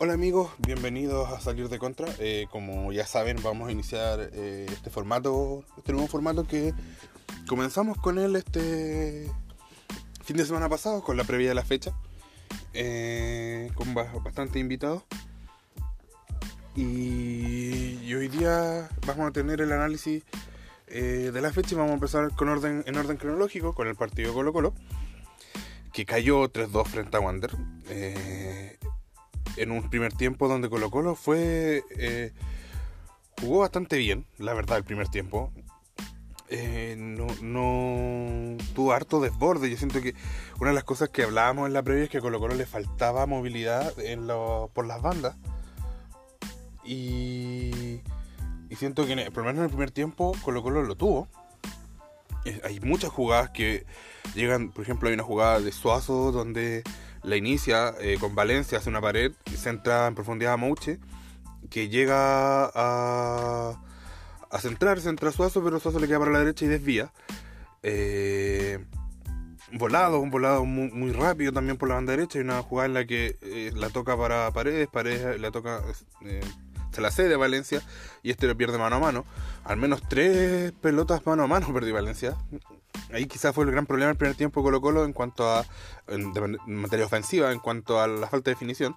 Hola amigos, bienvenidos a Salir de Contra. Eh, como ya saben, vamos a iniciar eh, este formato, este nuevo formato que comenzamos con él este fin de semana pasado, con la previa de la fecha, eh, con bastantes invitados. Y, hoy día vamos a tener el análisis de la fecha y vamos a empezar con orden, en orden cronológico con el partido Colo Colo, que cayó 3-2 frente a Wander en un primer tiempo donde Colo Colo fue... Eh, jugó bastante bien, la verdad, el primer tiempo. Eh, no, tuvo harto desborde. Yo siento que una de las cosas que hablábamos en la previa es que a Colo Colo le faltaba movilidad por las bandas. Y, y siento que por lo menos en el primer tiempo Colo Colo lo tuvo. Eh, hay muchas jugadas que llegan, por ejemplo, hay una jugada de Suazo donde la inicia eh, con Valencia, hace una pared centra en profundidad a Mouche, que llega a, a centrar, centra a Suazo, pero Suazo le queda para la derecha y desvía. Eh, volado, un volado muy, rápido también por la banda derecha. Hay una jugada en la que eh, la toca para Paredes, Paredes la toca, se la cede a Valencia y este lo pierde mano a mano. Al menos tres pelotas mano a mano perdió Valencia ahí quizás fue el gran problema el primer tiempo Colo Colo en cuanto a en, materia ofensiva, en cuanto a la falta de definición.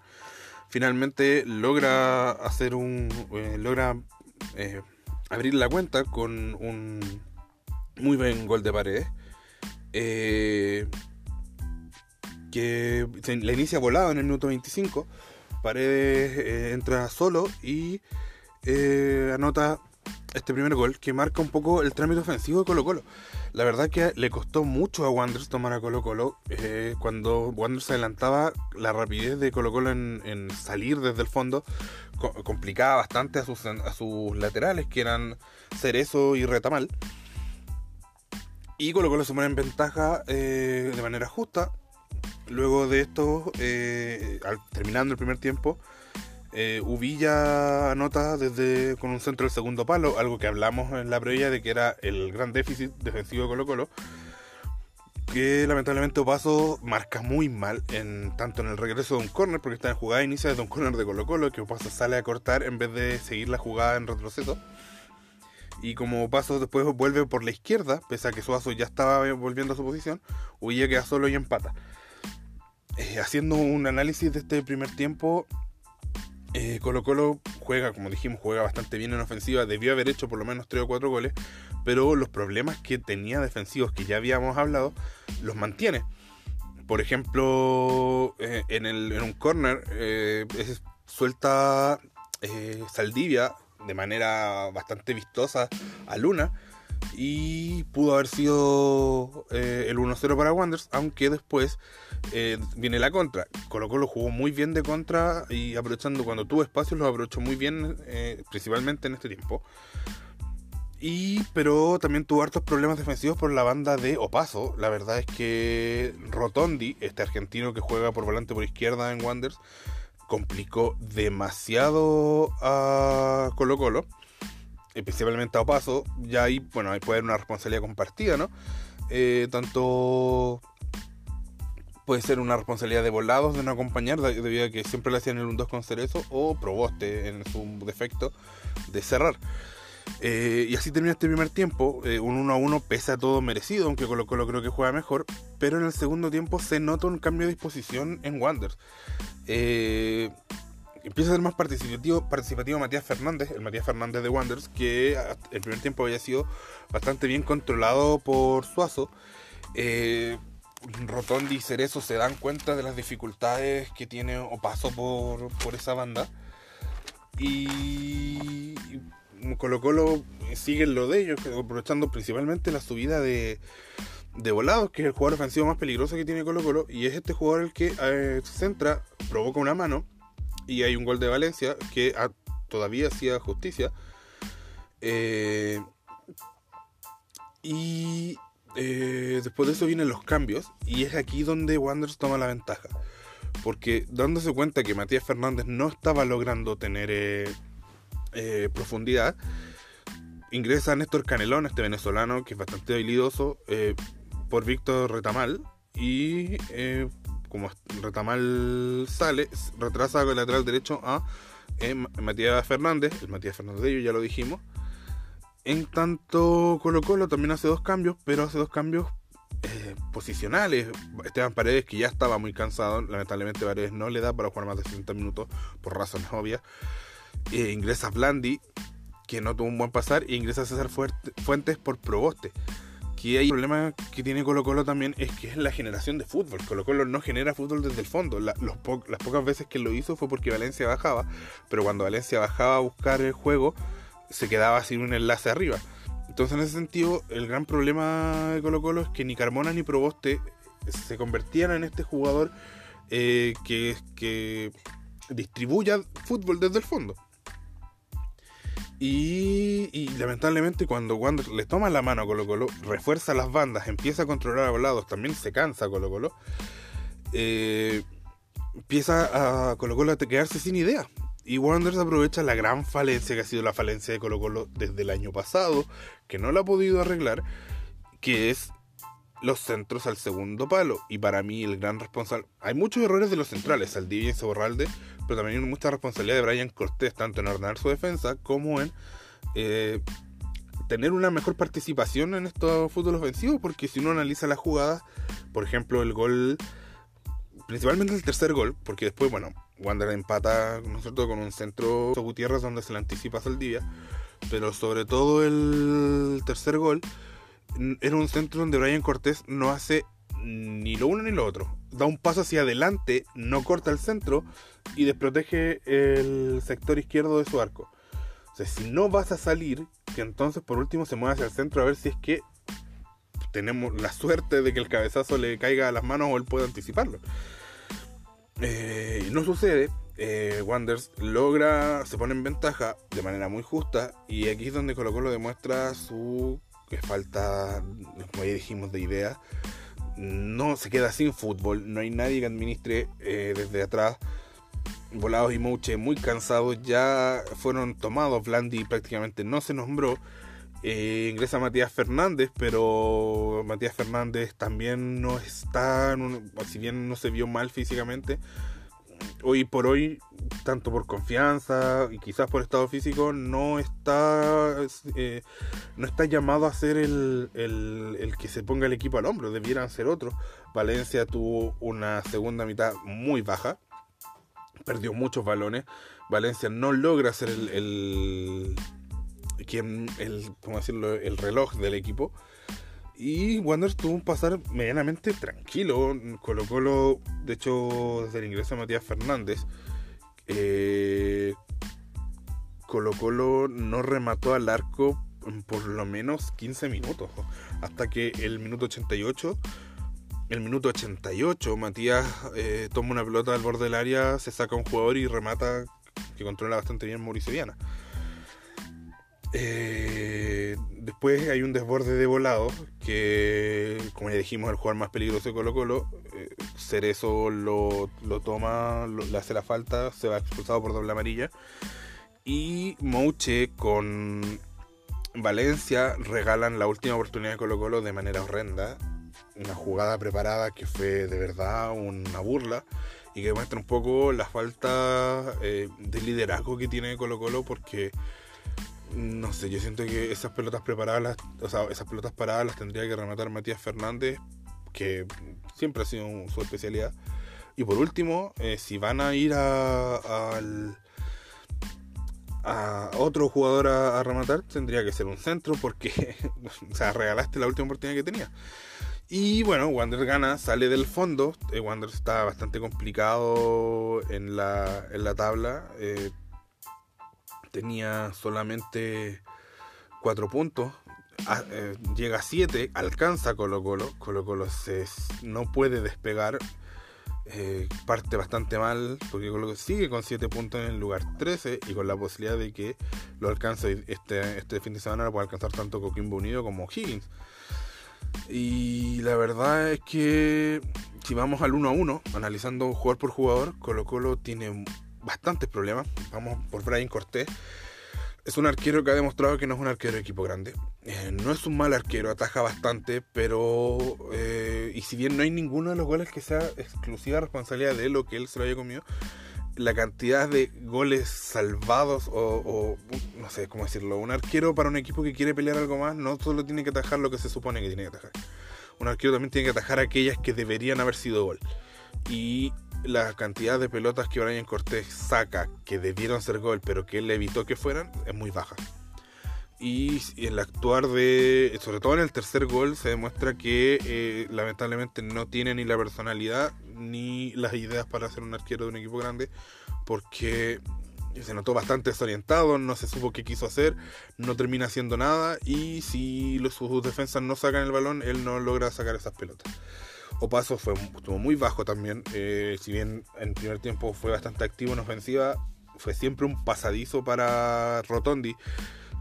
Finalmente logra hacer un eh, logra eh, abrir la cuenta con un muy buen gol de paredes. Eh, que la inicia volado en el minuto 25. Paredes entra solo y anota este primer gol que marca un poco el trámite ofensivo de Colo Colo. La verdad que le costó mucho a Wanderers tomar a Colo Colo. Eh, cuando Wanderers adelantaba, la rapidez de Colo Colo en, salir desde el fondo complicaba bastante a sus, laterales, que eran Cerezo y Retamal. Y Colo Colo se pone en ventaja eh, de manera justa. Luego de esto, eh, terminando el primer tiempo, eh, Uvilla anota desde con un centro del segundo palo, algo que hablamos en la previa de que era el gran déficit defensivo de Colo Colo, que lamentablemente Opaso marca muy mal en tanto en el regreso de un corner, porque está en jugada inicia de un corner de Colo Colo, que Opaso sale a cortar en vez de seguir la jugada en retroceso. Y como Opaso después vuelve por la izquierda, pese a que Suazo ya estaba volviendo a su posición, Uvilla queda solo y empata. Eh, haciendo un análisis de este primer tiempo, eh, Colo Colo juega, como dijimos, juega bastante bien en ofensiva, debió haber hecho por lo menos 3 o 4 goles, pero los problemas que tenía defensivos que ya habíamos hablado, los mantiene. Por ejemplo, eh, en, el, un corner eh, suelta Saldivia de manera bastante vistosa a Luna y pudo haber sido eh, el 1-0 para Wanderers, aunque después eh, viene la contra. Colo Colo jugó muy bien de contra y aprovechando cuando tuvo espacios lo aprovechó muy bien, eh, principalmente en este tiempo. Y, pero también tuvo hartos problemas defensivos por la banda de Opaso. La verdad es que Rotondi, este argentino que juega por volante por izquierda en Wanderers, complicó demasiado a Colo Colo principalmente a Opaso, ya ahí, bueno, puede haber una responsabilidad compartida, ¿no? Eh, tanto puede ser una responsabilidad de volados de no acompañar, debido a que siempre le hacían el 1-2 con Cerezo, o Proboste en su defecto de cerrar. Eh, y así termina este primer tiempo, eh, un 1 1 pese a todo merecido, aunque Colo Colo creo que juega mejor, pero en el segundo tiempo se nota un cambio de disposición en Wanderers. Eh, empieza a ser más participativo, participativo Matías Fernández, el Matías Fernández de Wanderers, que el primer tiempo había sido bastante bien controlado por Suazo. Eh, Rotondi y Cerezo se dan cuenta de las dificultades que tiene o pasó por, por esa banda. Y, Colo Colo sigue lo de ellos, aprovechando principalmente la subida de, de volados, que es el jugador ofensivo más peligroso que tiene Colo Colo. Y es este jugador el que eh, centra, provoca una mano y hay un gol de Valencia que todavía hacía justicia. Eh, y eh, después de eso vienen los cambios y es aquí donde Wanderers toma la ventaja. Porque dándose cuenta que Matías Fernández no estaba logrando tener eh, profundidad, ingresa Néstor Canelón, este venezolano que es bastante habilidoso, por Víctor Retamal y como Retamal sale, retrasa el lateral derecho a eh, Matías Fernández, el Matías Fernández de ellos, ya lo dijimos. En tanto Colo Colo también hace dos cambios, pero hace dos cambios eh, posicionales. Esteban Paredes, que ya estaba muy cansado, lamentablemente Paredes no le da para jugar más de 60 minutos por razones obvias. Eh, ingresa Blandi, que no tuvo un buen pasar, e ingresa César Fuentes por Proboste. Que hay un problema que tiene Colo Colo también es que es la generación de fútbol. Colo Colo no genera fútbol desde el fondo. las pocas veces que lo hizo fue porque Valencia bajaba, pero cuando Valencia bajaba a buscar el juego, se quedaba sin un enlace arriba. Entonces, en ese sentido, el gran problema de Colo Colo es que ni Carmona ni Proboste se convertían en este jugador eh, que, que distribuya fútbol desde el fondo. Y, lamentablemente cuando Wander le toma la mano a Colo Colo, refuerza las bandas, empieza a controlar a los lados, también se cansa Colo Colo, eh, empieza a Colo Colo a quedarse sin idea. Y Wanderers aprovecha la gran falencia que ha sido la falencia de Colo Colo desde el año pasado, que no la ha podido arreglar, que es los centros al segundo palo. Y para mí el gran responsable... Hay muchos errores de los centrales, Saldivia y Soborralde, pero también hay mucha responsabilidad de Brian Cortés, tanto en ordenar su defensa como en eh, tener una mejor participación en estos fútbol ofensivos, porque si uno analiza las jugadas, por ejemplo, el gol, principalmente el tercer gol, porque después, bueno, Wander empata ¿no con un centro Gutiérrez donde se le anticipa Saldivia, pero sobre todo el tercer gol era un centro donde Brian Cortés no hace ni lo uno ni lo otro. Da un paso hacia adelante, no corta el centro y desprotege el sector izquierdo de su arco. O sea, si no vas a salir, que entonces por último se mueva hacia el centro a ver si es que tenemos la suerte de que el cabezazo le caiga a las manos o él pueda anticiparlo. Eh, no sucede. Eh, Wanders logra, se pone en ventaja de manera muy justa y aquí es donde Colo Colo demuestra su que falta, como ya dijimos, de idea. No se queda sin fútbol, no hay nadie que administre eh, desde atrás. Volados y Mouche muy cansados, ya fueron tomados. Blandi prácticamente no se nombró. Eh, ingresa Matías Fernández, pero Matías Fernández también no está, si bien no se vio mal físicamente, hoy por hoy, tanto por confianza y quizás por estado físico, no está, eh, no está llamado a ser el, el, que se ponga el equipo al hombro, debieran ser otros. Valencia tuvo una segunda mitad muy baja, perdió muchos balones. Valencia no logra ser el quien, el, ¿cómo decirlo? el reloj del equipo. Y Wanderers tuvo un pasar medianamente tranquilo. Colo Colo, de hecho, desde el ingreso de Matías Fernández, eh, Colo Colo no remató al arco por lo menos 15 minutos. Hasta que el minuto 88, el minuto 88, Matías eh, toma una pelota al borde del área, se saca un jugador y remata que controla bastante bien Mauricio Viana. Eh, después hay un desborde de volado que, como ya dijimos, el jugador más peligroso de Colo Colo, eh, Cerezo lo, toma, le hace la falta, se va expulsado por doble amarilla. Y Mouche con Valencia regalan la última oportunidad de Colo Colo de manera horrenda. Una jugada preparada que fue de verdad una burla y que demuestra un poco la falta eh, de liderazgo que tiene Colo Colo porque no sé, yo siento que esas pelotas preparadas, o sea, esas pelotas paradas las tendría que rematar Matías Fernández, que siempre ha sido su especialidad. Y por último, eh, si van a ir a, a otro jugador a, rematar, tendría que ser un centro porque, o sea, regalaste la última oportunidad que tenía. Y bueno, Wander gana, sale del fondo. Eh, Wander está bastante complicado en la, en la tabla. Eh, tenía solamente 4 puntos, eh, llega a 7, alcanza Colo Colo, Colo Colo no puede despegar, eh, parte bastante mal, porque Colo Colo sigue con 7 puntos en el lugar 13 y con la posibilidad de que lo alcance este, este fin de semana, lo puede alcanzar tanto Coquimbo Unido como Higgins. Y la verdad es que si vamos al 1 a 1, analizando jugador por jugador, Colo Colo tiene bastantes problemas. Vamos por Brian Cortés. Es un arquero que ha demostrado que no es un arquero de equipo grande. Eh, no es un mal arquero, ataja bastante, pero... Eh, y si bien no hay ninguno de los goles que sea exclusiva responsabilidad de él o que él se lo haya comido, la cantidad de goles salvados o, no sé cómo decirlo, un arquero para un equipo que quiere pelear algo más no solo tiene que atajar lo que se supone que tiene que atajar. Un arquero también tiene que atajar aquellas que deberían haber sido gol. Y la cantidad de pelotas que Brian Cortés saca que debieron ser gol pero que él evitó que fueran es muy baja. Y el actuar de, sobre todo en el tercer gol, se demuestra que eh, lamentablemente no tiene ni la personalidad ni las ideas para ser un arquero de un equipo grande, porque se notó bastante desorientado, no se supo qué quiso hacer, no termina haciendo nada y si los, sus defensas no sacan el balón, él no logra sacar esas pelotas. Opaso fue, estuvo muy bajo también, eh, si bien en primer tiempo fue bastante activo en ofensiva, fue siempre un pasadizo para Rotondi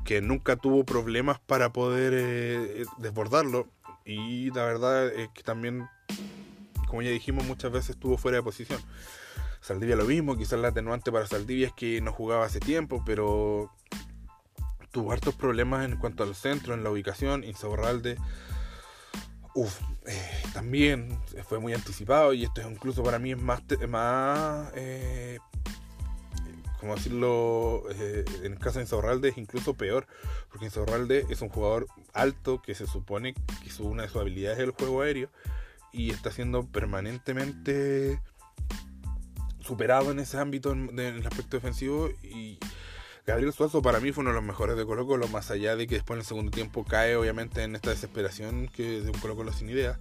que nunca tuvo problemas para poder eh, desbordarlo. Y la verdad es que también, como ya dijimos, muchas veces estuvo fuera de posición. Saldivia lo mismo, quizás la atenuante para Saldivia es que no jugaba hace tiempo, pero tuvo hartos problemas en cuanto al centro, en la ubicación. Insaurralde, uff, eh, también fue muy anticipado y esto es incluso para mí es más, más eh, como decirlo, eh, en el caso de Insaurralde es incluso peor, porque Insaurralde es un jugador alto que se supone que su, una de sus habilidades es el juego aéreo y está siendo permanentemente superado en ese ámbito en, el aspecto defensivo y Gabriel Suazo para mí fue uno de los mejores de Colo Colo, más allá de que después en el segundo tiempo cae obviamente en esta desesperación que de un Colo Colo sin idea.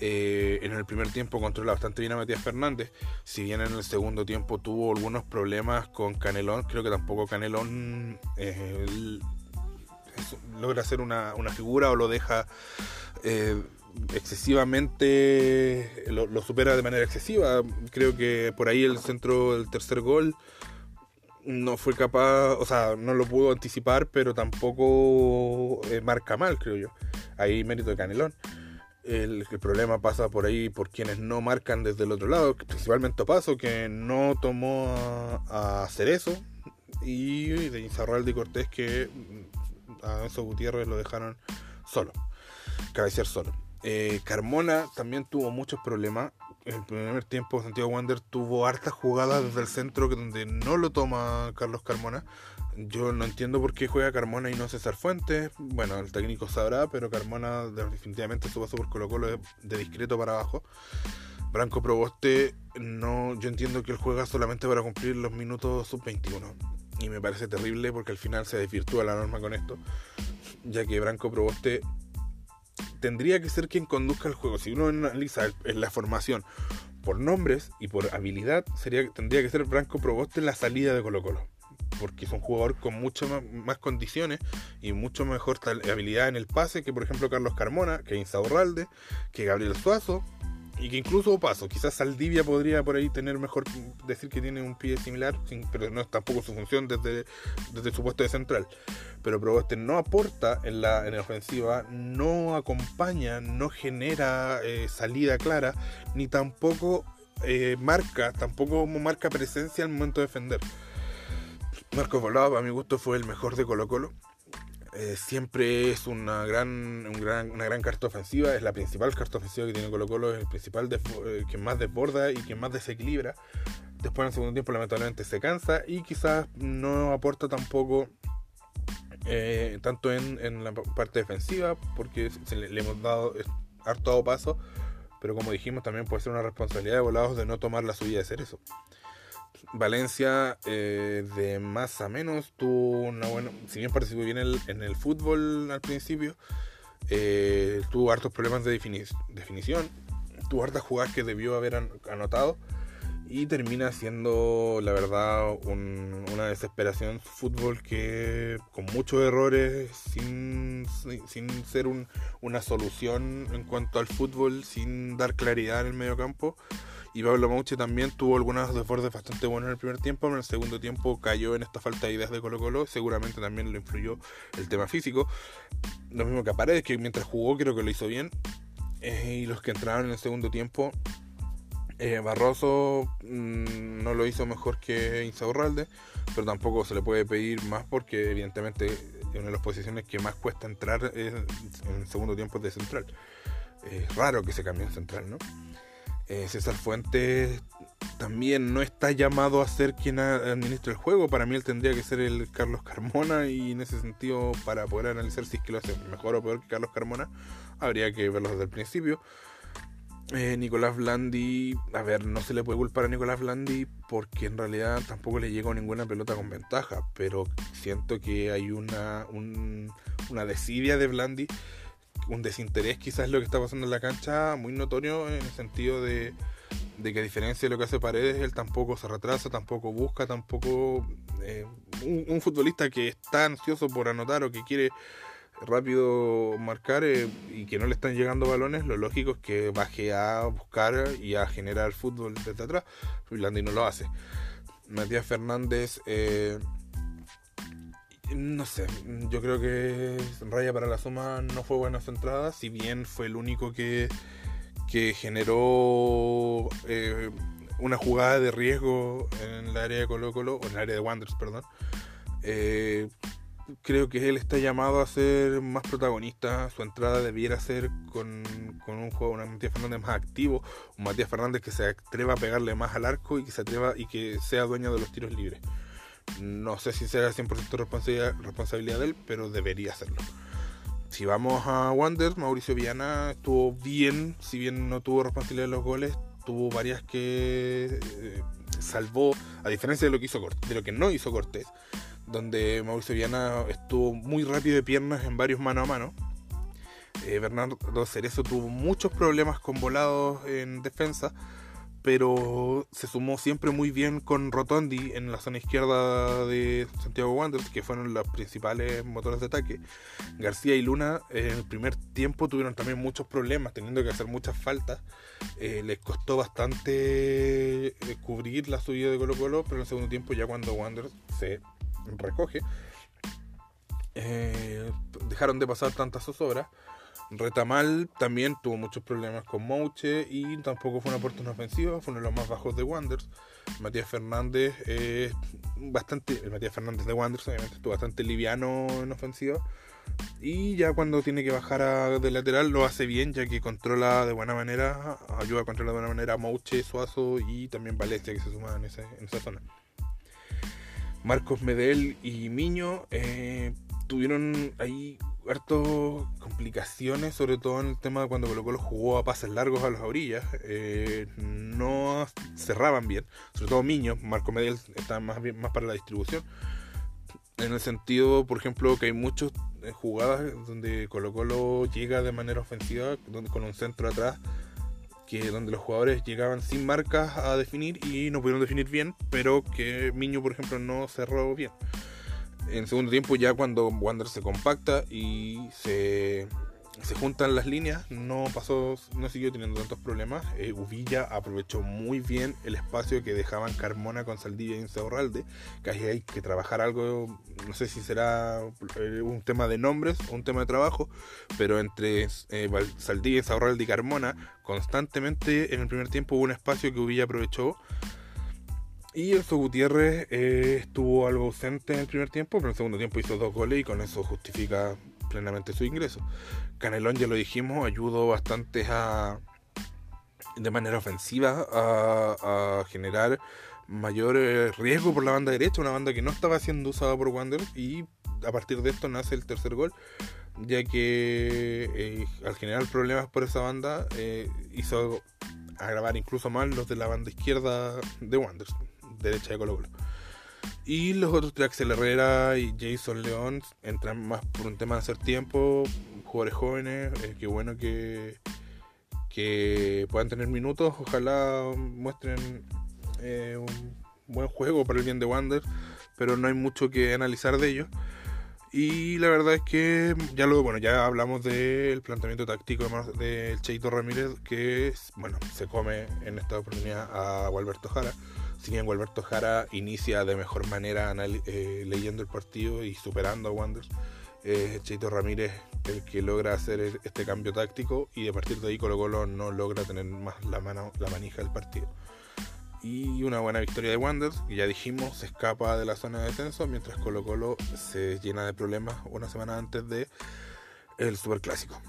Eh, en el primer tiempo controla bastante bien a Matías Fernández. Si bien en el segundo tiempo tuvo algunos problemas con Canelón, creo que tampoco Canelón eh, logra hacer una, figura o lo deja eh, excesivamente, lo, lo, supera de manera excesiva. Creo que por ahí el centro del tercer gol no fue capaz, o sea, no lo pudo anticipar, pero tampoco marca mal, creo yo. Ahí mérito de Canelón. El, problema pasa por ahí por quienes no marcan desde el otro lado, principalmente Paso, que no tomó a, hacer eso, y de Inzarralde y Cortés, que a esos Gutiérrez lo dejaron solo, cabecear solo. Eh, Carmona también tuvo muchos problemas. En el primer tiempo, Santiago Wander tuvo hartas jugadas desde el centro donde no lo toma Carlos Carmona. Yo no entiendo por qué juega Carmona y no César Fuentes. Bueno, el técnico sabrá, pero Carmona definitivamente su paso por Colo Colo de, de discreto para abajo. Branco Proboste, no, yo entiendo que él juega solamente para cumplir los minutos sub-21. Y me parece terrible porque al final se desvirtúa la norma con esto. Ya que Branco Proboste tendría que ser quien conduzca el juego. Si uno analiza en la formación por nombres y por habilidad, sería, tendría que ser Branco Proboste en la salida de Colo Colo porque es un jugador con muchas más, condiciones y mucho mejor habilidad en el pase que por ejemplo Carlos Carmona, que Insaurralde, que Gabriel Suazo y que incluso Paso. Quizás Saldivia podría por ahí tener mejor decir que tiene un pie similar, pero no es tampoco su función desde, desde su puesto de central. Pero Proboste no aporta en la, en ofensiva, no acompaña, no genera eh, salida clara, ni tampoco eh, marca, tampoco marca presencia al momento de defender. Marcos Volado, a mi gusto, fue el mejor de Colo Colo. Eh, siempre es una gran, una gran carta ofensiva, es la principal carta ofensiva que tiene Colo Colo, es el principal eh, que más desborda y que más desequilibra. Después en el segundo tiempo lamentablemente se cansa y quizás no aporta tampoco eh, tanto en, la parte defensiva porque le, hemos dado harto paso, pero como dijimos también puede ser una responsabilidad de volados de no tomar la subida de hacer eso. Valencia eh, de más a menos tuvo una buena, si bien participó bien en el fútbol al principio, eh, tuvo hartos problemas de definición, tuvo hartas jugadas que debió haber anotado y termina siendo la verdad una desesperación fútbol que con muchos errores sin, sin ser una solución en cuanto al fútbol sin dar claridad en el medio campo y Pablo Mauche también tuvo algunos desbordes bastante buenos en el primer tiempo, pero en el segundo tiempo cayó en esta falta de ideas de Colo Colo. Seguramente también lo influyó el tema físico. Lo mismo que a Paredes, que mientras jugó creo que lo hizo bien. Eh, y los que entraron en el segundo tiempo Eh, Barroso mm, no lo hizo mejor que Insaurralde, pero tampoco se le puede pedir más porque evidentemente una de las posiciones que más cuesta entrar es en el segundo tiempo de central. Es raro que se cambie en central, ¿no? Eh, César Fuentes también no está llamado a ser quien administra el juego. Para mí él tendría que ser el Carlos Carmona y en ese sentido para poder analizar si es que lo hace mejor o peor que Carlos Carmona habría que verlo desde el principio. Eh, Nicolás Blandi, a ver, no se le puede culpar a Nicolás Blandi porque en realidad tampoco le llegó ninguna pelota con ventaja, pero siento que hay una, una desidia de Blandi, un desinterés quizás lo que está pasando en la cancha, muy notorio en el sentido de, que a diferencia de lo que hace Paredes, él tampoco se retrasa, tampoco busca, tampoco eh, un futbolista que está ansioso por anotar o que quiere rápido marcar eh, y que no le están llegando balones, lo lógico es que baje a buscar y a generar fútbol desde atrás. Finlandia no lo hace. Matías Fernández, eh, no sé, yo creo que Raya para la suma no fue buena su entrada, si bien fue el único que, que generó eh, una jugada de riesgo en el área de Colo Colo, o en el área de Wanderers, perdón creo que él está llamado a ser más protagonista. Su entrada debiera ser con, un juego, un Matías Fernández más activo, un Matías Fernández que se atreva a pegarle más al arco y que se atreva y que sea dueño de los tiros libres. No sé si será 100% responsabilidad, responsabilidad de él, pero debería serlo. Si vamos a Wander, Mauricio Viana estuvo bien, si bien no tuvo responsabilidad de los goles, tuvo varias que eh, salvó, a diferencia de lo que hizo de lo que no hizo Cortés donde Mauricio Viana estuvo muy rápido de piernas en varios mano a mano. Eh, Bernardo Cerezo tuvo muchos problemas con volados en defensa, pero se sumó siempre muy bien con Rotondi en la zona izquierda de Santiago Wanderers, que fueron los principales motores de ataque. García y Luna en el primer tiempo tuvieron también muchos problemas, teniendo que hacer muchas faltas. Eh, les costó bastante eh, cubrir la subida de Colo Colo, pero en el segundo tiempo ya cuando Wanderers se recoge. Eh, dejaron de pasar tantas zozobras. Retamal también tuvo muchos problemas con Mouche y tampoco fue una oportunidad ofensiva, fue uno de los más bajos de Wanderers. Matías Fernández es bastante, el Matías Fernández de Wanderers obviamente estuvo bastante liviano en ofensiva y ya cuando tiene que bajar de lateral lo hace bien ya que controla de buena manera, ayuda a controlar de buena manera a Mouche, Suazo y también Valencia que se suma en, en esa zona. Marcos Medel y Miño eh, tuvieron ahí hartas complicaciones, sobre todo en el tema de cuando Colo Colo jugó a pases largos a las orillas. Eh, no cerraban bien, sobre todo Miño, Marcos Medel está más, más para la distribución. En el sentido, por ejemplo, que hay muchas eh, jugadas donde Colo Colo llega de manera ofensiva, con un centro atrás que donde los jugadores llegaban sin marcas a definir y no pudieron definir bien, pero que Miño, por ejemplo, no cerró bien. En segundo tiempo, ya cuando Wander se compacta y se se juntan las líneas, no pasó, no siguió teniendo tantos problemas. Eh, Uvilla aprovechó muy bien el espacio que dejaban Carmona con Saldivia y Insaurralde, que hay que trabajar algo, no sé si será eh, un tema de nombres o un tema de trabajo, pero entre eh, Saldivia, Insaurralde y Carmona, constantemente en el primer tiempo hubo un espacio que Uvilla aprovechó. Y Elso Gutiérrez eh, estuvo algo ausente en el primer tiempo, pero en el segundo tiempo hizo dos goles y con eso justifica plenamente su ingreso. Canelón, ya lo dijimos, ayudó bastante a, de manera ofensiva a, generar mayor eh, riesgo por la banda derecha, una banda que no estaba siendo usada por Wander y a partir de esto nace el tercer gol, ya que eh, al generar problemas por esa banda eh, hizo agravar incluso más los de la banda izquierda de Wander, derecha de Colo Colo. Y los otros de Axel Herrera y Jason León entran más por un tema de hacer tiempo, jugadores jóvenes, eh, qué bueno que, que puedan tener minutos, ojalá muestren eh, un buen juego para el bien de Wander, pero no hay mucho que analizar de ellos. Y la verdad es que ya lo bueno, ya hablamos del planteamiento táctico del Cheito Ramírez, que bueno, se come en esta oportunidad a Gualberto Jara si bien Gualberto Jara inicia de mejor manera eh, leyendo el partido y superando a Wanderers, Es Cheito Ramírez el que logra hacer este cambio táctico y a partir de ahí Colo Colo no logra tener más la, mano, la manija del partido. Y una buena victoria de Wanderers, que ya dijimos, se escapa de la zona de descenso, mientras Colo Colo se llena de problemas una semana antes de el Superclásico.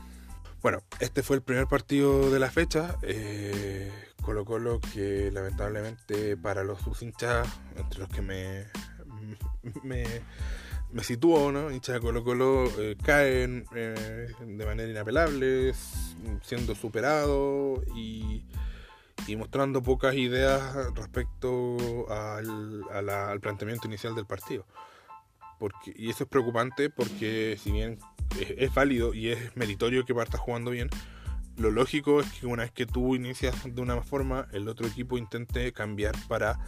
Bueno, este fue el primer partido de la fecha. Eh, Colo Colo que lamentablemente para los hinchas, entre los que me, me, me sitúo, ¿no? hinchas de Colo Colo eh, caen eh, de manera inapelable, siendo superado y, mostrando pocas ideas respecto al, al planteamiento inicial del partido. Porque, y eso es preocupante porque si bien es, válido y es meritorio que partas jugando bien, lo lógico es que una vez que tú inicias de una forma, el otro equipo intente cambiar para,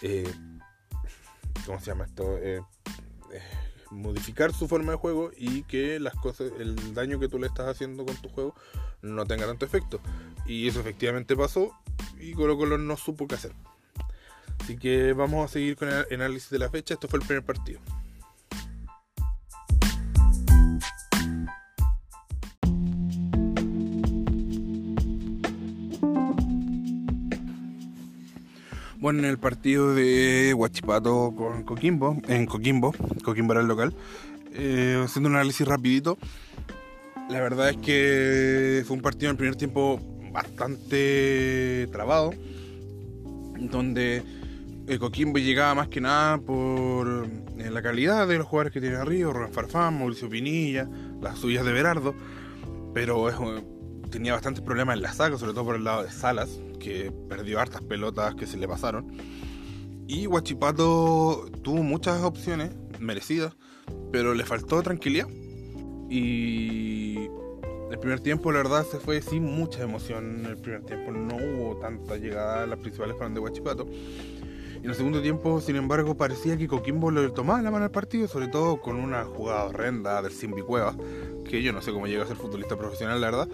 eh, ¿cómo se llama esto? Eh, eh, modificar su forma de juego y que las cosas, el daño que tú le estás haciendo con tu juego no tenga tanto efecto. Y eso efectivamente pasó y Colo Colo no supo qué hacer. Así que vamos a seguir con el análisis de la fecha. Esto fue el primer partido. Bueno, en el partido de Huachipato con Coquimbo, en Coquimbo, Coquimbo era el local, eh, haciendo un análisis rapidito, la verdad es que fue un partido en el primer tiempo bastante trabado, donde eh, Coquimbo llegaba más que nada por eh, la calidad de los jugadores que tiene arriba, Rubén Farfán, Mauricio Pinilla, las suyas de Berardo, pero tenía bastantes problemas en la saca, sobre todo por el lado de Salas, que perdió hartas pelotas que se le pasaron. Y Huachipato tuvo muchas opciones merecidas, pero le faltó tranquilidad. Y el primer tiempo, la verdad, se fue sin mucha emoción. En el primer tiempo no hubo tanta llegada a las principales para de Huachipato. Y en el segundo tiempo, sin embargo, parecía que Coquimbo le tomaba la mano al partido, sobre todo con una jugada horrenda del Simbi Cuevas, que yo no sé cómo llega a ser futbolista profesional, la verdad.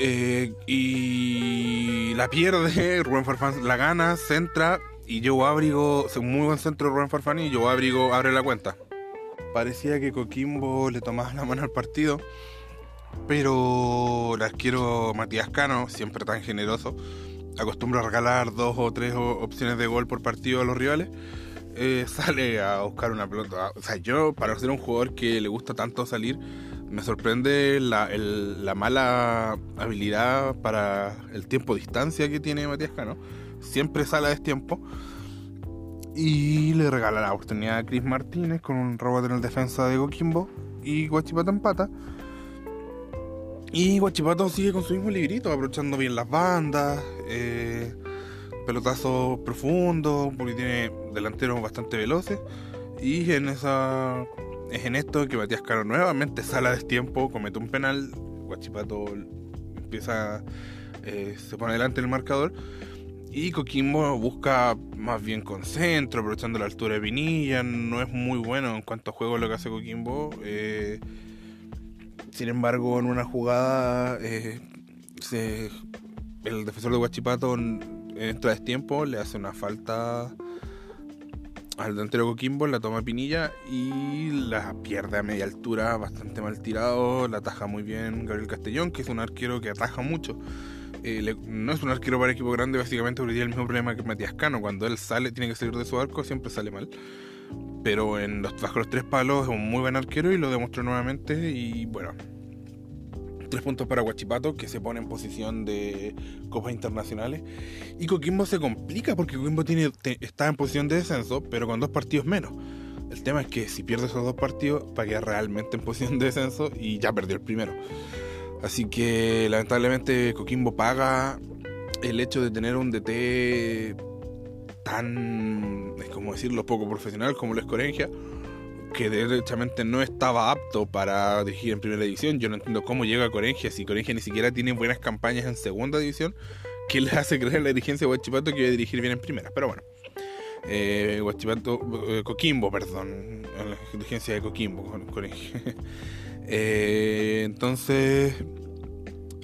Eh, y la pierde, Rubén Farfán la gana, centra y Joe Abrigo, un muy buen centro de Rubén Farfán y Joe Abrigo abre la cuenta. Parecía que Coquimbo le tomaba la mano al partido, pero el arquero Matías Cano, siempre tan generoso, acostumbra a regalar dos o tres opciones de gol por partido a los rivales. Eh, sale a buscar una pelota. O sea, yo, para ser un jugador que le gusta tanto salir, me sorprende la, mala habilidad para el tiempo distancia que tiene Matías Cano. Siempre sale a destiempo. Y le regala la oportunidad a Chris Martínez con un robot en el defensa de Coquimbo. Y Guachipato empata. Y Guachipato sigue con su mismo librito, aprovechando bien las bandas. Eh, pelotazos profundos, porque tiene delanteros bastante veloces. Y en esa es en esto que Matías Caro nuevamente sale a destiempo, comete un penal, Guachipato empieza, eh, se pone delante del marcador y Coquimbo busca más bien con centro, aprovechando la altura de Vinilla, no es muy bueno en cuanto a juego lo que hace Coquimbo. Eh, sin embargo, en una jugada eh, el defensor de Guachipato entra a destiempo, le hace una falta al delantero Coquimbo, la toma Pinilla y la pierde a media altura, bastante mal tirado, la ataja muy bien Gabriel Castellón, que es un arquero que ataja mucho. Eh, no es un arquero para equipo grande, básicamente porque el mismo problema que Matías Cano, cuando él sale, tiene que salir de su arco, siempre sale mal. Pero en los, los tres palos es un muy buen arquero y lo demostró nuevamente y bueno, Tres puntos para Guachipato, que se pone en posición de copas internacionales. Y Coquimbo se complica porque Coquimbo tiene, está en posición de descenso, pero con dos partidos menos. El tema es que si pierde esos dos partidos, va a quedar realmente en posición de descenso y ya perdió el primero. Así que lamentablemente Coquimbo paga el hecho de tener un DT tan, es como decirlo, poco profesional como la Escorengia que derechamente no estaba apto para dirigir en primera división. Yo no entiendo cómo llega a Corengia si Corengia ni siquiera tiene buenas campañas en segunda división. ¿Qué le hace creer a la dirigencia de Huachipato que iba a dirigir bien en primera? Pero bueno. Eh, eh Coquimbo, perdón. La dirigencia de Coquimbo, Corengia. eh, entonces,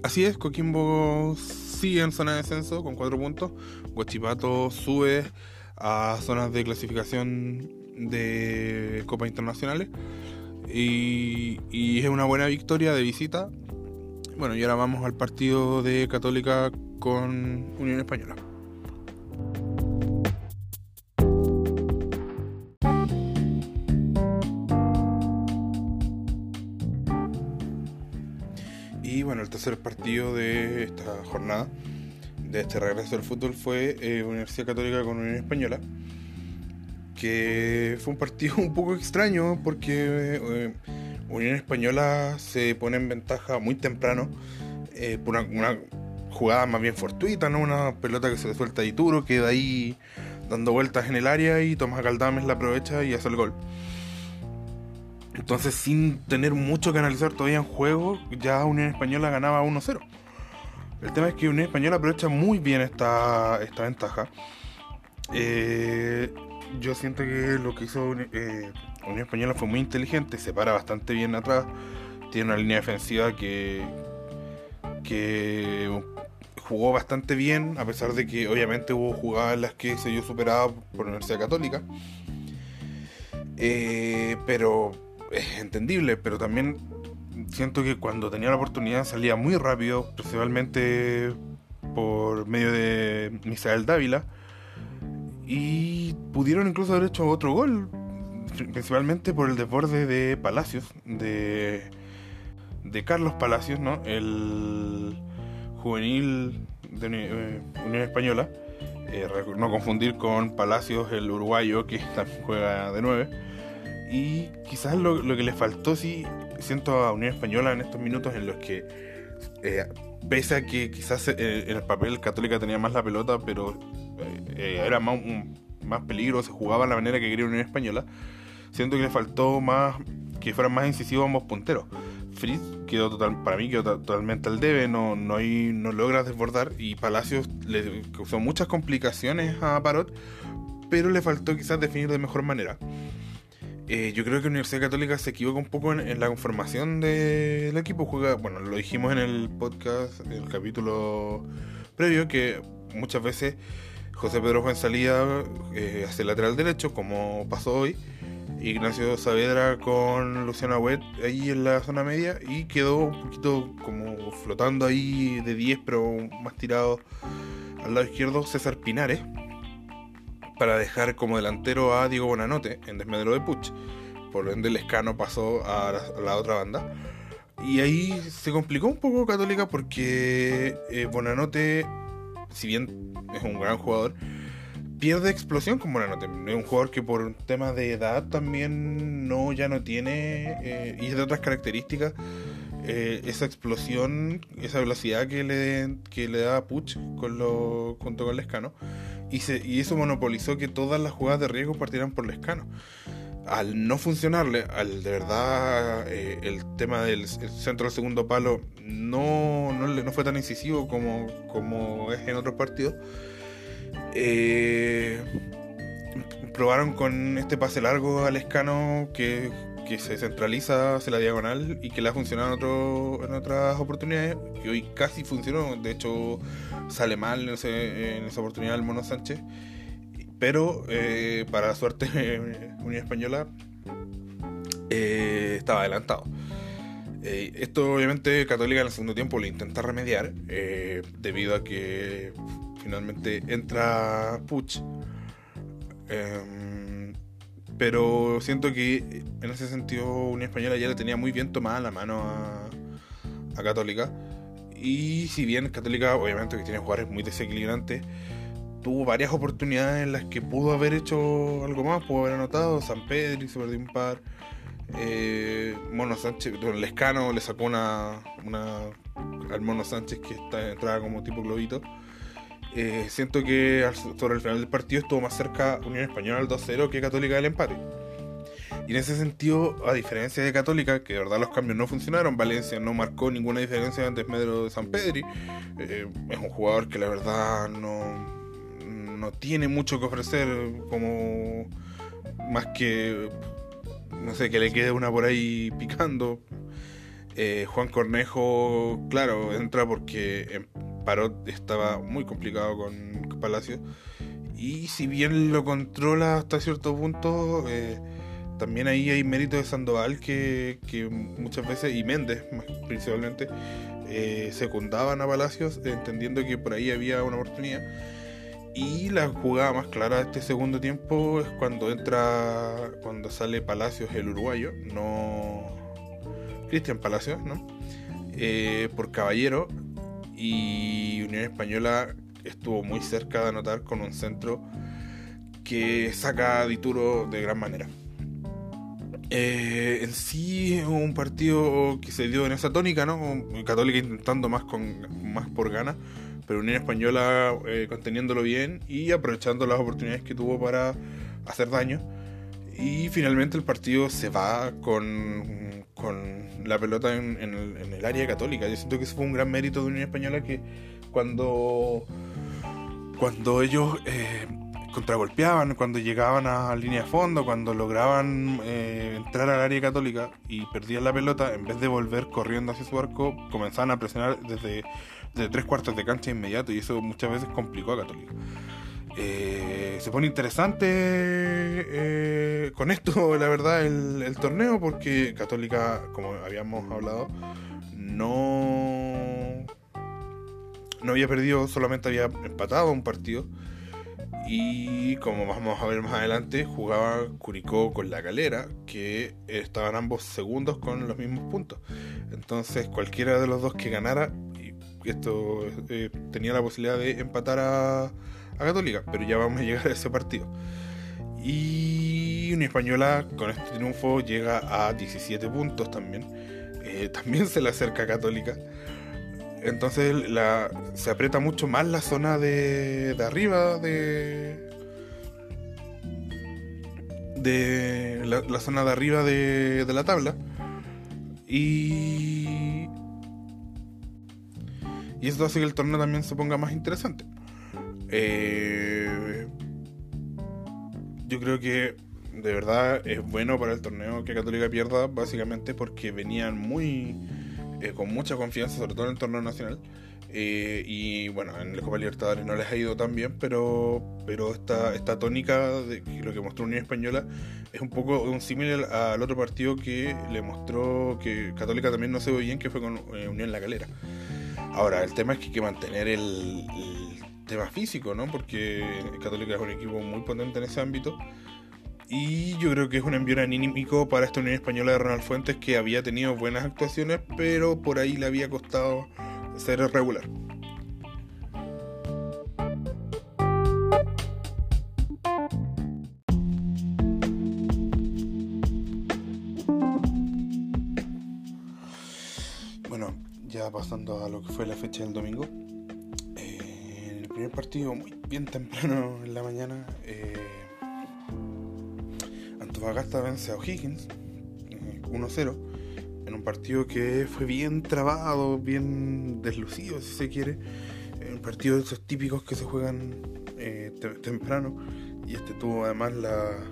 así es. Coquimbo sigue en zona de descenso con cuatro puntos. Huachipato sube a zonas de clasificación de Copas Internacionales. y, es una buena victoria de visita. Bueno, y ahora vamos al partido de Católica con Unión Española. Y bueno, el tercer partido de esta jornada, de este regreso al fútbol, fue eh, Universidad Católica con Unión Española. Que fue un partido un poco extraño porque eh, Unión Española se pone en ventaja muy temprano eh, por una, jugada más bien fortuita, ¿no? Una pelota que se le suelta a Ituro, queda ahí dando vueltas en el área y Tomás Galdames la aprovecha y hace el gol. Entonces, sin tener mucho que analizar todavía en juego, ya Unión Española ganaba 1-0. El tema es que Unión Española aprovecha muy bien esta, esta ventaja. Eh, yo siento que lo que hizo eh, Unión Española fue muy inteligente, se para bastante bien atrás, tiene una línea defensiva que, que jugó bastante bien, a pesar de que obviamente hubo jugadas en las que se vio superada por la Universidad Católica. Eh, pero es entendible, pero también siento que cuando tenía la oportunidad salía muy rápido, principalmente por medio de Misael Dávila, y pudieron incluso haber hecho otro gol, principalmente por el desborde de Palacios, de, de Carlos Palacios, ¿no? el juvenil de eh, Unión Española. Eh, no confundir con Palacios, el uruguayo, que también juega de 9 y quizás lo, que le faltó, sí, siento a Unión Española en estos minutos en los que, eh, pese a que quizás en el papel Católica tenía más la pelota, pero eh, era más, más peligro, se jugaba de la manera que quería Unión Española, siento que le faltó más, que fueran más incisivos ambos punteros. Fritz quedó total, para mí quedó totalmente al debe, no, no, hay, no logra desbordar y Palacios le causó muchas complicaciones a Parot, pero le faltó quizás definir de mejor manera. Eh, yo creo que Universidad Católica se equivoca un poco en, la conformación del equipo. Juega, bueno, lo dijimos en el podcast, en el capítulo previo, que muchas veces José Pedro Juan salía eh, hacia el lateral derecho, como pasó hoy. Ignacio Saavedra con Luciano Agüet ahí en la zona media y quedó un poquito como flotando ahí de 10, pero más tirado al lado izquierdo César Pinares para dejar como delantero a Diego Bonanote en desmedro de Puch. Por ende, el escano pasó a la, otra banda. Y ahí se complicó un poco Católica porque eh, Bonanote, si bien es un gran jugador, pierde explosión con Bonanote. Es un jugador que por temas de edad también no ya no tiene, eh, y de otras características, eh, esa explosión, esa velocidad que le, que le da Puch con lo, junto con el escano y, eso monopolizó que todas las jugadas de riesgo partieran por Lescano. Al no funcionarle, al de verdad eh, el tema del centro del segundo palo no, no, fue tan incisivo como, como es en otros partidos, eh, probaron con este pase largo al escano que que se centraliza hacia la diagonal y que le ha funcionado en, otro, en otras oportunidades, y hoy casi funcionó, de hecho sale mal en, esa oportunidad el Mono Sánchez, pero eh, para la suerte Unión Española eh, estaba adelantado. Eh, esto obviamente Católica en el segundo tiempo le intenta remediar debido a que finalmente entra Puch. Em, pero siento que en ese sentido Unión Española ya le tenía muy bien tomada la mano a, Católica. Y si bien Católica, obviamente, que tiene jugadores muy desequilibrantes, tuvo varias oportunidades en las que pudo haber hecho algo más, pudo haber anotado. San Pedro hizo perdió un par. Eh, Mono Sánchez, Lescano le sacó una, al Mono Sánchez que está, entraba como tipo globito. Eh, siento que sobre el final del partido estuvo más cerca Unión Española al 2-0 que Católica del empate. Y en ese sentido, a diferencia de Católica, que de verdad los cambios no funcionaron, Valencia no marcó ninguna diferencia antes Medro de San Pedri. Eh, es un jugador que la verdad no, no tiene mucho que ofrecer, como más que, no sé, que le quede una por ahí picando. Eh, Juan Cornejo, claro, entra porque Parot estaba muy complicado con Palacio. Y si bien lo controla hasta cierto punto, eh, también ahí hay mérito de Sandoval que, que muchas veces, y Méndez principalmente, eh, secundaban a Palacios entendiendo que por ahí había una oportunidad. Y la jugada más clara de este segundo tiempo es cuando entra, cuando sale Palacios el uruguayo, no Cristian Palacios, ¿no? Eh, por Caballero y Unión Española estuvo muy cerca de anotar con un centro que saca a Dituro de gran manera. Eh, en sí un partido que se dio en esa tónica, ¿no? Católica intentando más con más por ganas, pero Unión Española eh, conteniéndolo bien y aprovechando las oportunidades que tuvo para hacer daño. Y finalmente el partido se va con, con la pelota en, el, área católica. Yo siento que ese fue un gran mérito de Unión Española que cuando, cuando ellos eh, contragolpeaban, cuando llegaban a línea de fondo, cuando lograban eh, entrar al área católica y perdían la pelota, en vez de volver corriendo hacia su arco, comenzaban a presionar desde, tres cuartos de cancha inmediato y eso muchas veces complicó a Católica. Eh, se pone interesante eh, con esto, la verdad, el, torneo, porque Católica, como habíamos hablado, no, no había perdido, solamente había empatado un partido. Y como vamos a ver más adelante, jugaba Curicó con la Calera, que estaban ambos segundos con los mismos puntos. Entonces, cualquiera de los dos que ganara, esto eh, tenía la posibilidad de empatar a a Católica, pero ya vamos a llegar a ese partido. Y una española con este triunfo llega a 17 puntos también. Eh, también se le acerca a Católica. Entonces la, se aprieta mucho más la zona de, de arriba de. de la, zona de arriba de, de la tabla. Y. Y esto hace que el torneo también se ponga más interesante. Eh, yo creo que de verdad es bueno para el torneo que Católica pierda, básicamente porque venían muy eh, con mucha confianza, sobre todo en el torneo nacional. Eh, y bueno, en el Copa Libertadores no les ha ido tan bien, pero, pero esta, esta tónica de lo que mostró Unión Española es un poco un símil al otro partido que le mostró que Católica también no se ve bien, que fue con Unión La Calera. Ahora, el tema es que hay que mantener el tema físico, ¿no? Porque Católica es un equipo muy potente en ese ámbito. Y yo creo que es un envío anímico para esta Unión Española de Ronald Fuentes que había tenido buenas actuaciones, pero por ahí le había costado ser regular. Lo que fue la fecha del domingo primer partido muy bien temprano en la mañana. Eh, Antofagasta vence a O'Higgins 1-0 eh, en un partido que fue bien trabado, bien deslucido si se quiere. Un partido de esos típicos que se juegan eh, temprano y este tuvo además la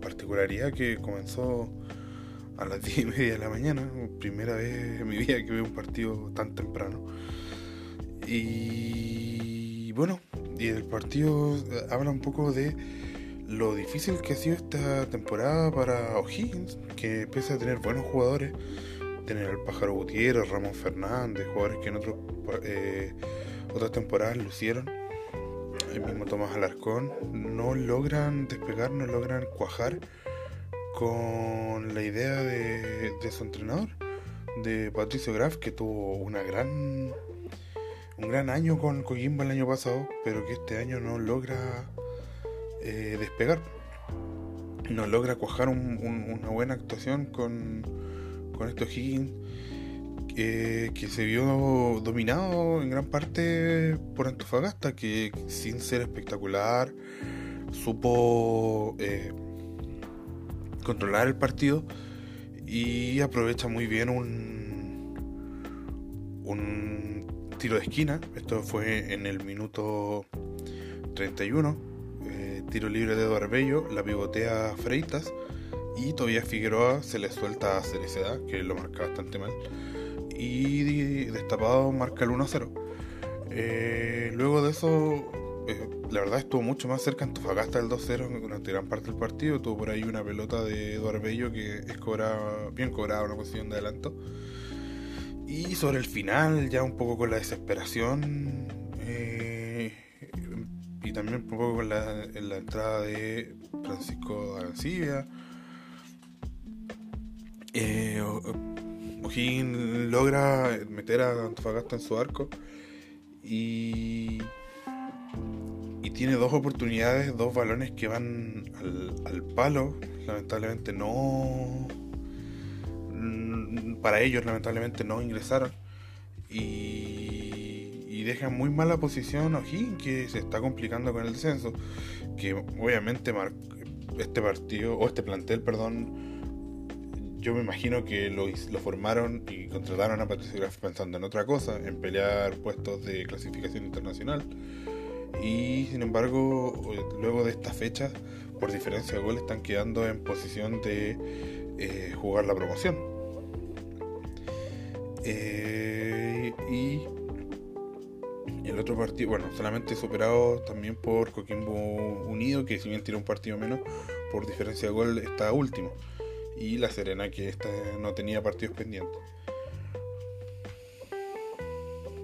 particularidad que comenzó a las 10 y media de la mañana, primera vez en mi vida que veo un partido tan temprano. Y bueno, y el partido eh, habla un poco de lo difícil que ha sido esta temporada para O'Higgins, que pese a tener buenos jugadores, tener al Pájaro Gutiérrez, Ramón Fernández, jugadores que en otros, eh, otras temporadas lucieron, el mismo Tomás Alarcón, no logran despegar, no logran cuajar con la idea de, su entrenador, de Patricio Graf, que tuvo una gran un gran año con Coquimba el año pasado, pero que este año no logra eh, despegar. No logra cuajar una buena actuación con, con estos Higgins, que se vio dominado en gran parte por Antofagasta, que sin ser espectacular supo eh, controlar el partido y aprovecha muy bien un, tiro de esquina. Esto fue en el minuto 31. Eh, tiro libre de Eduardo la pivotea Freitas. Y todavía Figueroa se le suelta a Cereceda, que lo marca bastante mal. Y destapado marca el 1-0. Eh, luego de eso, eh, la verdad estuvo mucho más cerca Antofagasta del 2-0 durante gran parte del partido. Tuvo por ahí una pelota de Eduardo Bello que es cobrada, bien cobrada, una posición de adelanto. Y sobre el final, ya un poco con la desesperación eh, y también un poco con la, la entrada de Francisco Arancibia. Eh, logra meter a Antofagasta en su arco y, y tiene dos oportunidades, dos balones que van al, palo. Lamentablemente no. Mm, para ellos, lamentablemente no ingresaron. Y, y dejan muy mala posición a O'Higgins, que se está complicando con el descenso. Que obviamente este partido, o este plantel, perdón, yo me imagino que lo, lo, formaron y contrataron a Patricio Graf pensando en otra cosa, en pelear puestos de clasificación internacional. Y sin embargo, luego de esta fecha, por diferencia de gol, están quedando en posición de eh, jugar la promoción. Eh, y el otro partido, bueno, solamente superado también por Coquimbo Unido, que si bien tiene un partido menos, por diferencia de gol está último y La Serena que no tenía partidos pendientes.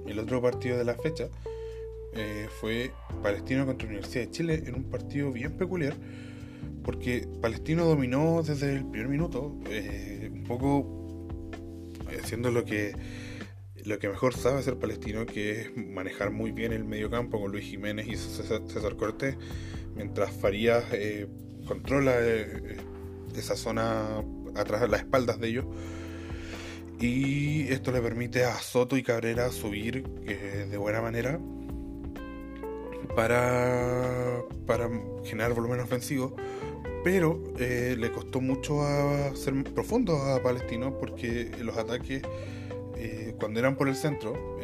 El otro partido de la fecha eh, fue Palestino contra Universidad de Chile en un partido bien peculiar porque Palestino dominó desde el primer minuto, eh, un poco haciendo lo que lo que mejor sabe hacer Palestino, que es manejar muy bien el medio campo con Luis Jiménez y César, Cortés, mientras Farías eh, controla esa zona atrás las espaldas de ellos. Y esto le permite a Soto y Cabrera subir eh, de buena manera para, para generar volumen ofensivo. Pero eh, le costó mucho a ser profundo a Palestino porque los ataques, eh, cuando eran por el centro,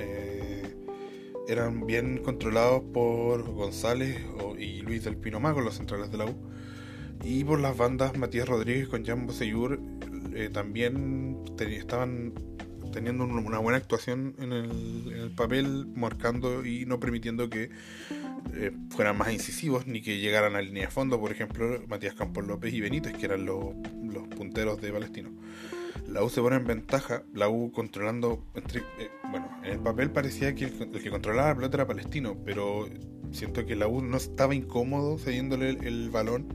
eran bien controlados por González y Luis del Pino Mago, los centrales de la U y por las bandas Matías Rodríguez con Jan Boseyur eh, también estaban teniendo una buena actuación en el, papel, marcando y no permitiendo que eh, fueran más incisivos ni que llegaran a línea de fondo, por ejemplo, Matías Campos López y Benítez, que eran los, punteros de Palestino. La U se pone en ventaja, la U controlando, eh, bueno, en el papel parecía que el, que controlaba la pelota era Palestino, pero siento que la U no estaba incómodo cediéndole el balón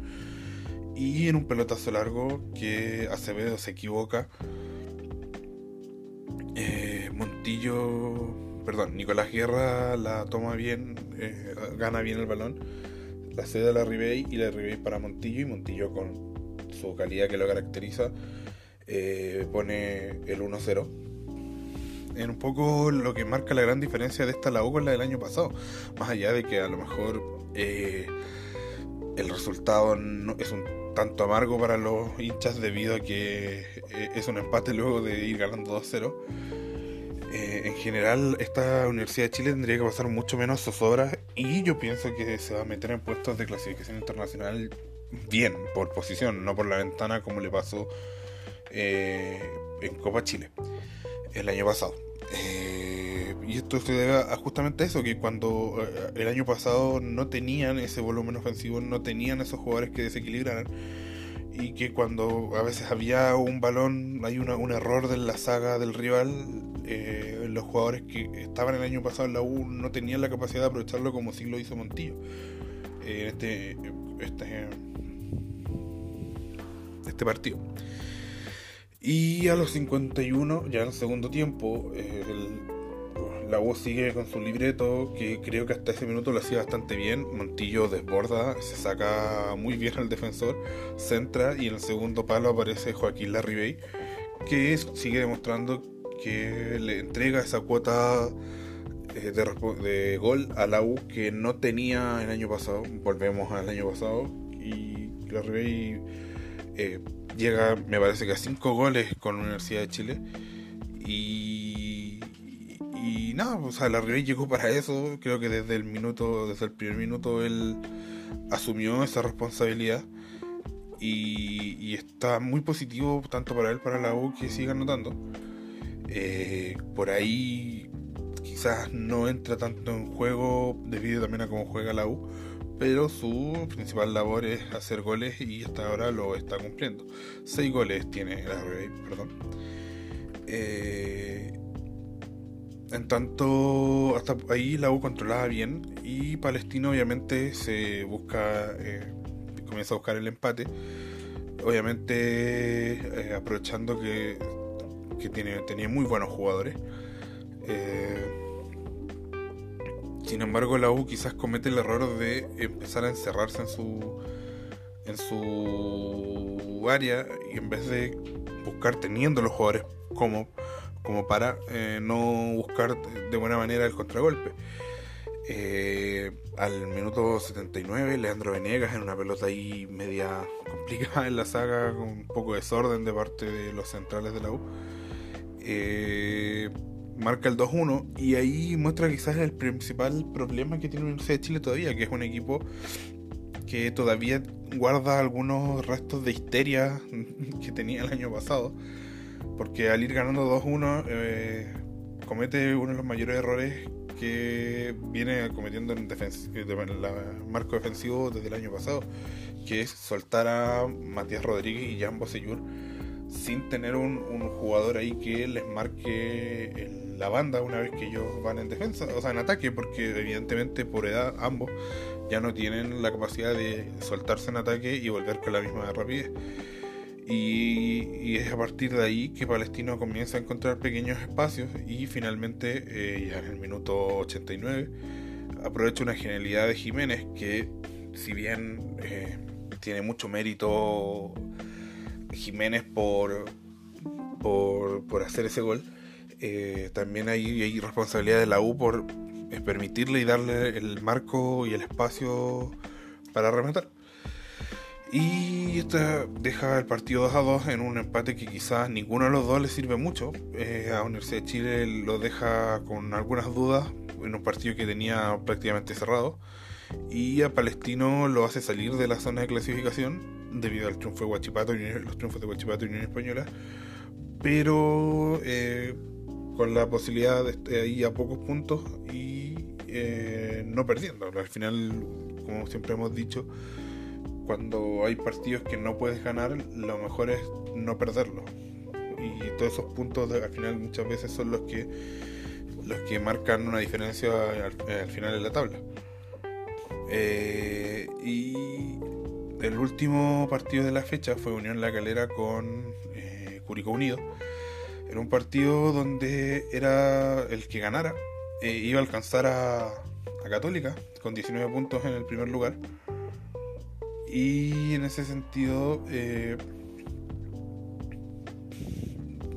y en un pelotazo largo que Acevedo se equivoca. Eh, Montillo, perdón, Nicolás Guerra la toma bien, eh, gana bien el balón, la cede a la Ribey y la Ribey para Montillo y Montillo con su calidad que lo caracteriza eh, pone el 1-0. En un poco lo que marca la gran diferencia de esta la U con la del año pasado, más allá de que a lo mejor el resultado no, es un tanto amargo para los hinchas debido a que eh, es un empate luego de ir ganando 2-0. Eh, en general, esta Universidad de Chile tendría que pasar mucho menos zozobras y yo pienso que se va a meter en puestos de clasificación internacional bien, por posición, no por la ventana como le pasó eh, en Copa Chile el año pasado. Y esto se debe a justamente eso, que cuando el año pasado no tenían ese volumen ofensivo, no tenían esos jugadores que desequilibraran y que cuando a veces había un balón, hay un error de la saga del rival, eh, los jugadores que estaban el año pasado en la U no tenían la capacidad de aprovecharlo como sí lo hizo Montillo. en este, este, este partido. Y a los 51, ya en el segundo tiempo, eh, la U sigue con su libreto, que creo que hasta ese minuto lo hacía bastante bien. Montillo desborda, se saca muy bien al defensor, centra y en el segundo palo aparece Joaquín Larribey, que sigue demostrando que le entrega esa cuota eh, de, gol a la U que no tenía el año pasado. Volvemos al año pasado y Larribey eh, llega, me parece que a 5 goles con la Universidad de Chile. Y y nada, o sea, la Ribey llegó para eso. Creo que desde el minuto, desde el primer minuto él asumió esa responsabilidad. Y, está muy positivo tanto para él para la U que siga anotando. Eh, por ahí quizás no entra tanto en juego debido también a cómo juega la U, pero su principal labor es hacer goles y hasta ahora lo está cumpliendo. Seis goles tiene la perdón. Eh, en tanto, hasta ahí la U controlaba bien y Palestino obviamente se busca, eh, comienza a buscar el empate, obviamente eh, aprovechando que, que tiene, tenía muy buenos jugadores. Sin embargo, la U quizás comete el error de empezar a encerrarse en su en su área y en vez de buscar teniendo los jugadores como, como para eh, no buscar de buena manera el contragolpe. Eh, al minuto 79, Leandro Venegas en una pelota ahí media complicada en la saga, con un poco de desorden de parte de los centrales de la U. Eh, marca el 2-1 y ahí muestra quizás el principal problema que tiene la Universidad de Chile todavía, que es un equipo que todavía guarda algunos restos de histeria que tenía el año pasado, porque al ir ganando 2-1 eh, comete uno de los mayores errores que viene cometiendo en, el marco defensivo desde el año pasado, que es soltar a Matías Rodríguez y Jan Bosellur sin tener un, jugador ahí que les marque la banda una vez que ellos van en defensa, o sea, en ataque, porque evidentemente por edad ambos ya no tienen la capacidad de soltarse en ataque y volver con la misma rapidez. Y, es a partir de ahí que Palestino comienza a encontrar pequeños espacios y finalmente, eh, ya en el minuto 89, aprovecha una genialidad de Jiménez que, si bien eh, tiene mucho mérito Jiménez por, por, hacer ese gol. Eh, también hay, hay, responsabilidad de la U por permitirle y darle el marco y el espacio para rematar. Y esto deja el partido 2 a 2 en un empate que quizás ninguno de los dos le sirve mucho. Eh, a Universidad de Chile lo deja con algunas dudas en un partido que tenía prácticamente cerrado. Y a Palestino lo hace salir de la zona de clasificación debido al triunfo de Guachipato y los triunfos de Guachipato y Unión Española, pero eh, con la posibilidad de estar ahí a pocos puntos y eh, no perdiendo. Al final, como siempre hemos dicho, cuando hay partidos que no puedes ganar, lo mejor es no perderlo. Y todos esos puntos al final muchas veces son los que los que marcan una diferencia al, final de la tabla. Eh, y el último partido de la fecha fue Unión La Calera con eh, Curicó Unido. Era un partido donde era el que ganara eh, iba a alcanzar a, Católica con 19 puntos en el primer lugar. Y en ese sentido, eh,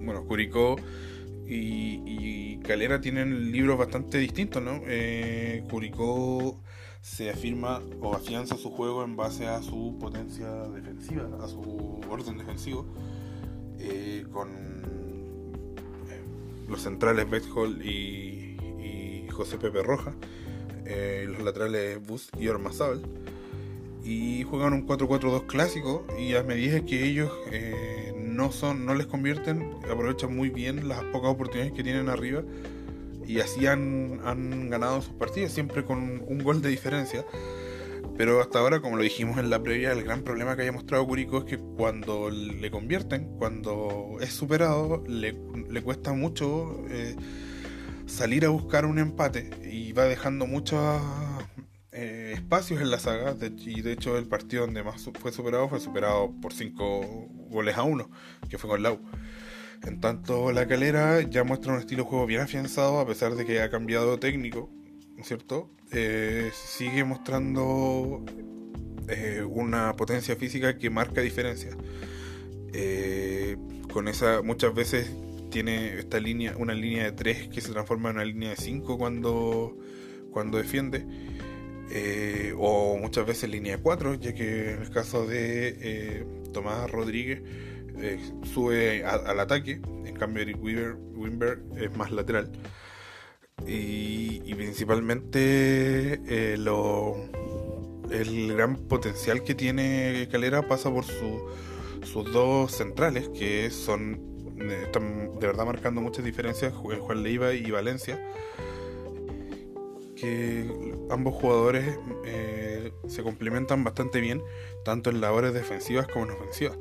bueno, Curicó y, Calera tienen libros bastante distintos, ¿no? Curicó se afirma o afianza su juego en base a su potencia defensiva, a su orden defensivo, eh, con eh, los centrales Bethol y, y, José Pepe Roja, eh, los laterales Bus y Ormazábal, y juegan un 4-4-2 clásico y a medida que ellos no, son, no les convierten, aprovechan muy bien las pocas oportunidades que tienen arriba y así han, han ganado sus partidos, siempre con un gol de diferencia. Pero hasta ahora, como lo dijimos en la previa, el gran problema que haya mostrado Curicó es que cuando le convierten, cuando es superado, le, cuesta mucho eh, salir a buscar un empate y va dejando muchos eh, espacios en la saga. y de hecho, el partido donde más fue superado fue superado por 5 goles a 1, que fue con Lau. En tanto, la calera ya muestra un estilo de juego bien afianzado, a pesar de que ha cambiado técnico, ¿cierto? Eh, sigue mostrando eh, una potencia física que marca diferencia. Eh, con esa, muchas veces tiene esta línea, una línea de 3 que se transforma en una línea de 5 cuando, cuando defiende. o muchas veces línea de 4, ya que en el caso de Tomás Rodríguez sube al ataque, en cambio Eric Weaver, Wimber es más lateral. Y, principalmente eh, lo, el gran potencial que tiene Calera pasa por sus dos centrales, que son están de verdad marcando muchas diferencias, Juan Leiva y Valencia. que ambos jugadores eh, se complementan bastante bien, tanto en labores defensivas como en ofensivas.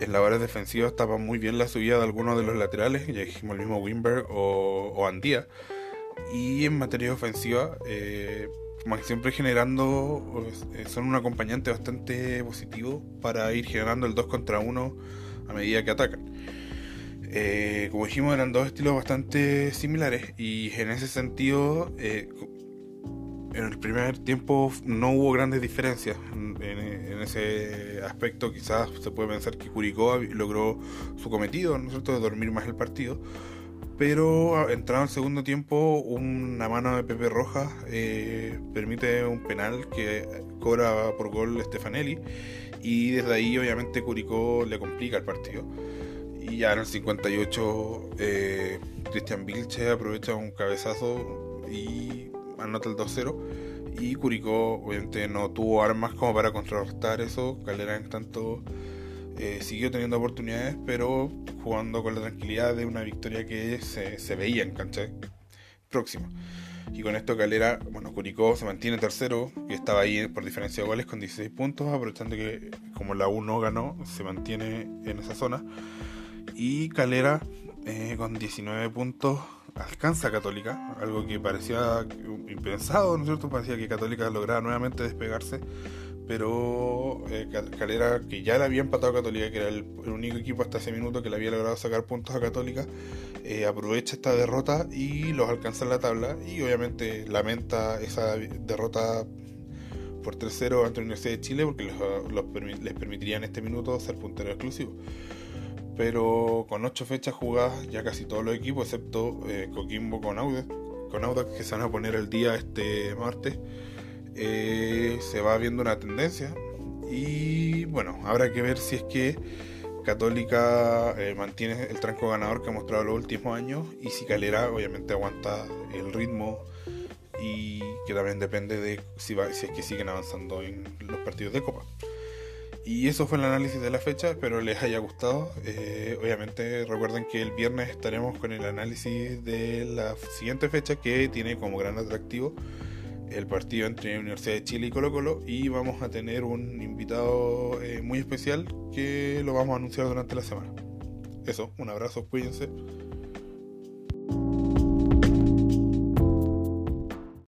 En labores defensivas tapa muy bien la subida de algunos de los laterales, ya dijimos el mismo Wimberg o, Andía. Y en materia ofensiva, eh, siempre generando, eh, son un acompañante bastante positivo para ir generando el 2 contra 1 a medida que atacan. Eh, como dijimos, eran dos estilos bastante similares y en ese sentido, eh, en el primer tiempo no hubo grandes diferencias. En, ese aspecto quizás se puede pensar que Curicó logró su cometido, ¿no de dormir más el partido. Pero entrado el segundo tiempo, una mano de Pepe Rojas eh, permite un penal que cobra por gol Stefanelli y desde ahí obviamente Curicó le complica el partido. Y ya en el 58, eh, Cristian Vilche aprovecha un cabezazo y anota el 2-0. Y Curicó, obviamente, no tuvo armas como para contrarrestar eso. Calera, en tanto, eh, siguió teniendo oportunidades, pero jugando con la tranquilidad de una victoria que se, veía en cancha próxima. Y con esto Calera, bueno, Curicó se mantiene tercero, que estaba ahí por diferencia de goles con 16 puntos, aprovechando que como la 1 ganó, se mantiene en esa zona. Y Calera eh, con 19 puntos alcanza a Católica, algo que parecía impensado, ¿no es cierto? Parecía que Católica lograba nuevamente despegarse, pero eh, Calera, que ya le había empatado a Católica, que era el, único equipo hasta ese minuto que le había logrado sacar puntos a Católica, eh, aprovecha esta derrota y los alcanza en la tabla y obviamente lamenta esa derrota por 3-0 ante la Universidad de Chile porque les permitiría en este minuto ser puntero exclusivo. Pero con ocho fechas jugadas ya casi todos los equipos, excepto eh, Coquimbo con Audax, con que se van a poner el día este martes, eh, se va viendo una tendencia y bueno, habrá que ver si es que Católica eh, mantiene el tranco ganador que ha mostrado los últimos años y si Calera obviamente aguanta el ritmo y que también depende de si, es que siguen avanzando en los partidos de Copa. Y eso fue el análisis de la fecha, espero les haya gustado. Eh, obviamente recuerden que el viernes estaremos con el análisis de la siguiente fecha que tiene como gran atractivo el partido entre Universidad de Chile y Colo Colo y vamos a tener un invitado eh, muy especial que lo vamos a anunciar durante la semana. Eso, un abrazo, cuídense.